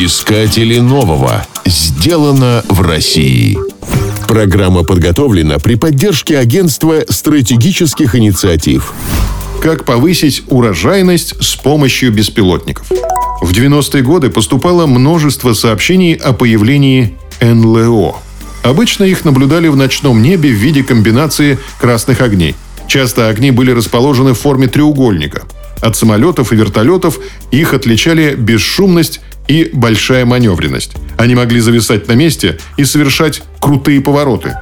Искатели нового. Сделано в России. Программа подготовлена при поддержке Агентства стратегических инициатив. Как повысить урожайность с помощью беспилотников? В 90-е годы поступало множество сообщений о появлении НЛО. Обычно их наблюдали в ночном небе в виде комбинации красных огней. Часто огни были расположены в форме треугольника. От самолетов и вертолетов их отличали бесшумность и большая маневренность. Они могли зависать на месте и совершать крутые повороты.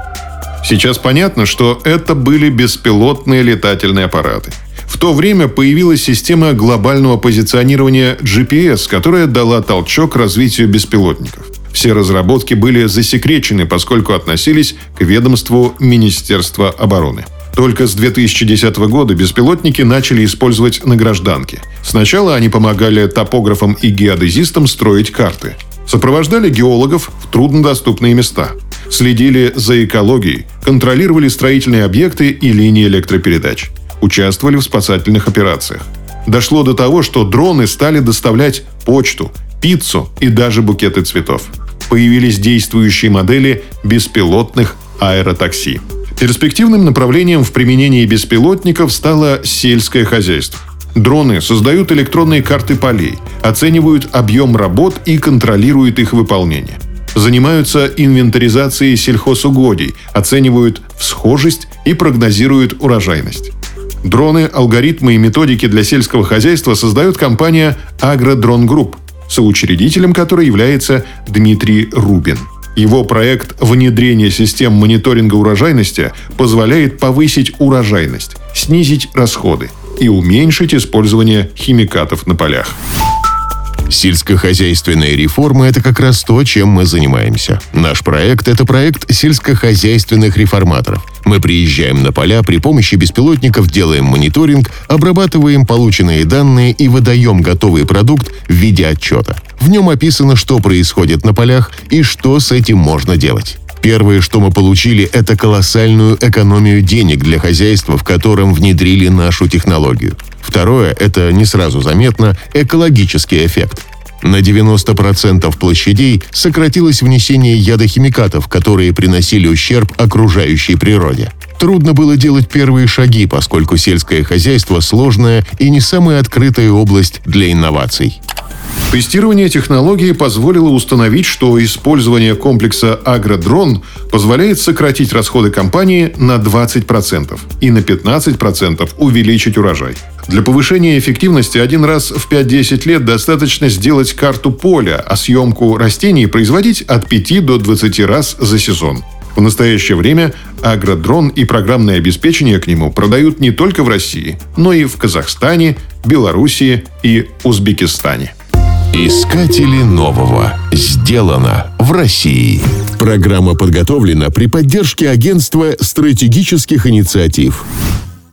Сейчас понятно, что это были беспилотные летательные аппараты. В то время появилась система глобального позиционирования GPS, которая дала толчок развитию беспилотников. Все разработки были засекречены, поскольку относились к ведомству Министерства обороны. Только с 2010 года беспилотники начали использовать на гражданке. Сначала они помогали топографам и геодезистам строить карты. Сопровождали геологов в труднодоступные места. Следили за экологией, контролировали строительные объекты и линии электропередач. Участвовали в спасательных операциях. Дошло до того, что дроны стали доставлять почту, пиццу и даже букеты цветов. Появились действующие модели беспилотных аэротакси. Перспективным направлением в применении беспилотников стало сельское хозяйство. Дроны создают электронные карты полей, оценивают объем работ и контролируют их выполнение. Занимаются инвентаризацией сельхозугодий, оценивают всхожесть и прогнозируют урожайность. Дроны, алгоритмы и методики для сельского хозяйства создает компания «Агродрон Групп», соучредителем которой является Дмитрий Рубин – его проект внедрения систем мониторинга урожайности позволяет повысить урожайность, снизить расходы и уменьшить использование химикатов на полях. Сельскохозяйственная реформа – это как раз то, чем мы занимаемся. Наш проект – это проект сельскохозяйственных реформаторов. Мы приезжаем на поля, при помощи беспилотников делаем мониторинг, обрабатываем полученные данные и выдаем готовый продукт в виде отчета. В нем описано, что происходит на полях и что с этим можно делать. Первое, что мы получили, это колоссальную экономию денег для хозяйства, в котором внедрили нашу технологию. Второе – это не сразу заметно экологический эффект. На 90% площадей сократилось внесение ядохимикатов, которые приносили ущерб окружающей природе. Трудно было делать первые шаги, поскольку сельское хозяйство сложная и не самая открытая область для инноваций. Тестирование технологии позволило установить, что использование комплекса «Агродрон» позволяет сократить расходы компании на 20% и на 15% увеличить урожай. Для повышения эффективности один раз в 5-10 лет достаточно сделать карту поля, а съемку растений производить от 5 до 20 раз за сезон. В настоящее время агродрон и программное обеспечение к нему продают не только в России, но и в Казахстане, Белоруссии и Узбекистане. Искатели нового. Сделано в России. Программа подготовлена при поддержке Агентства стратегических инициатив.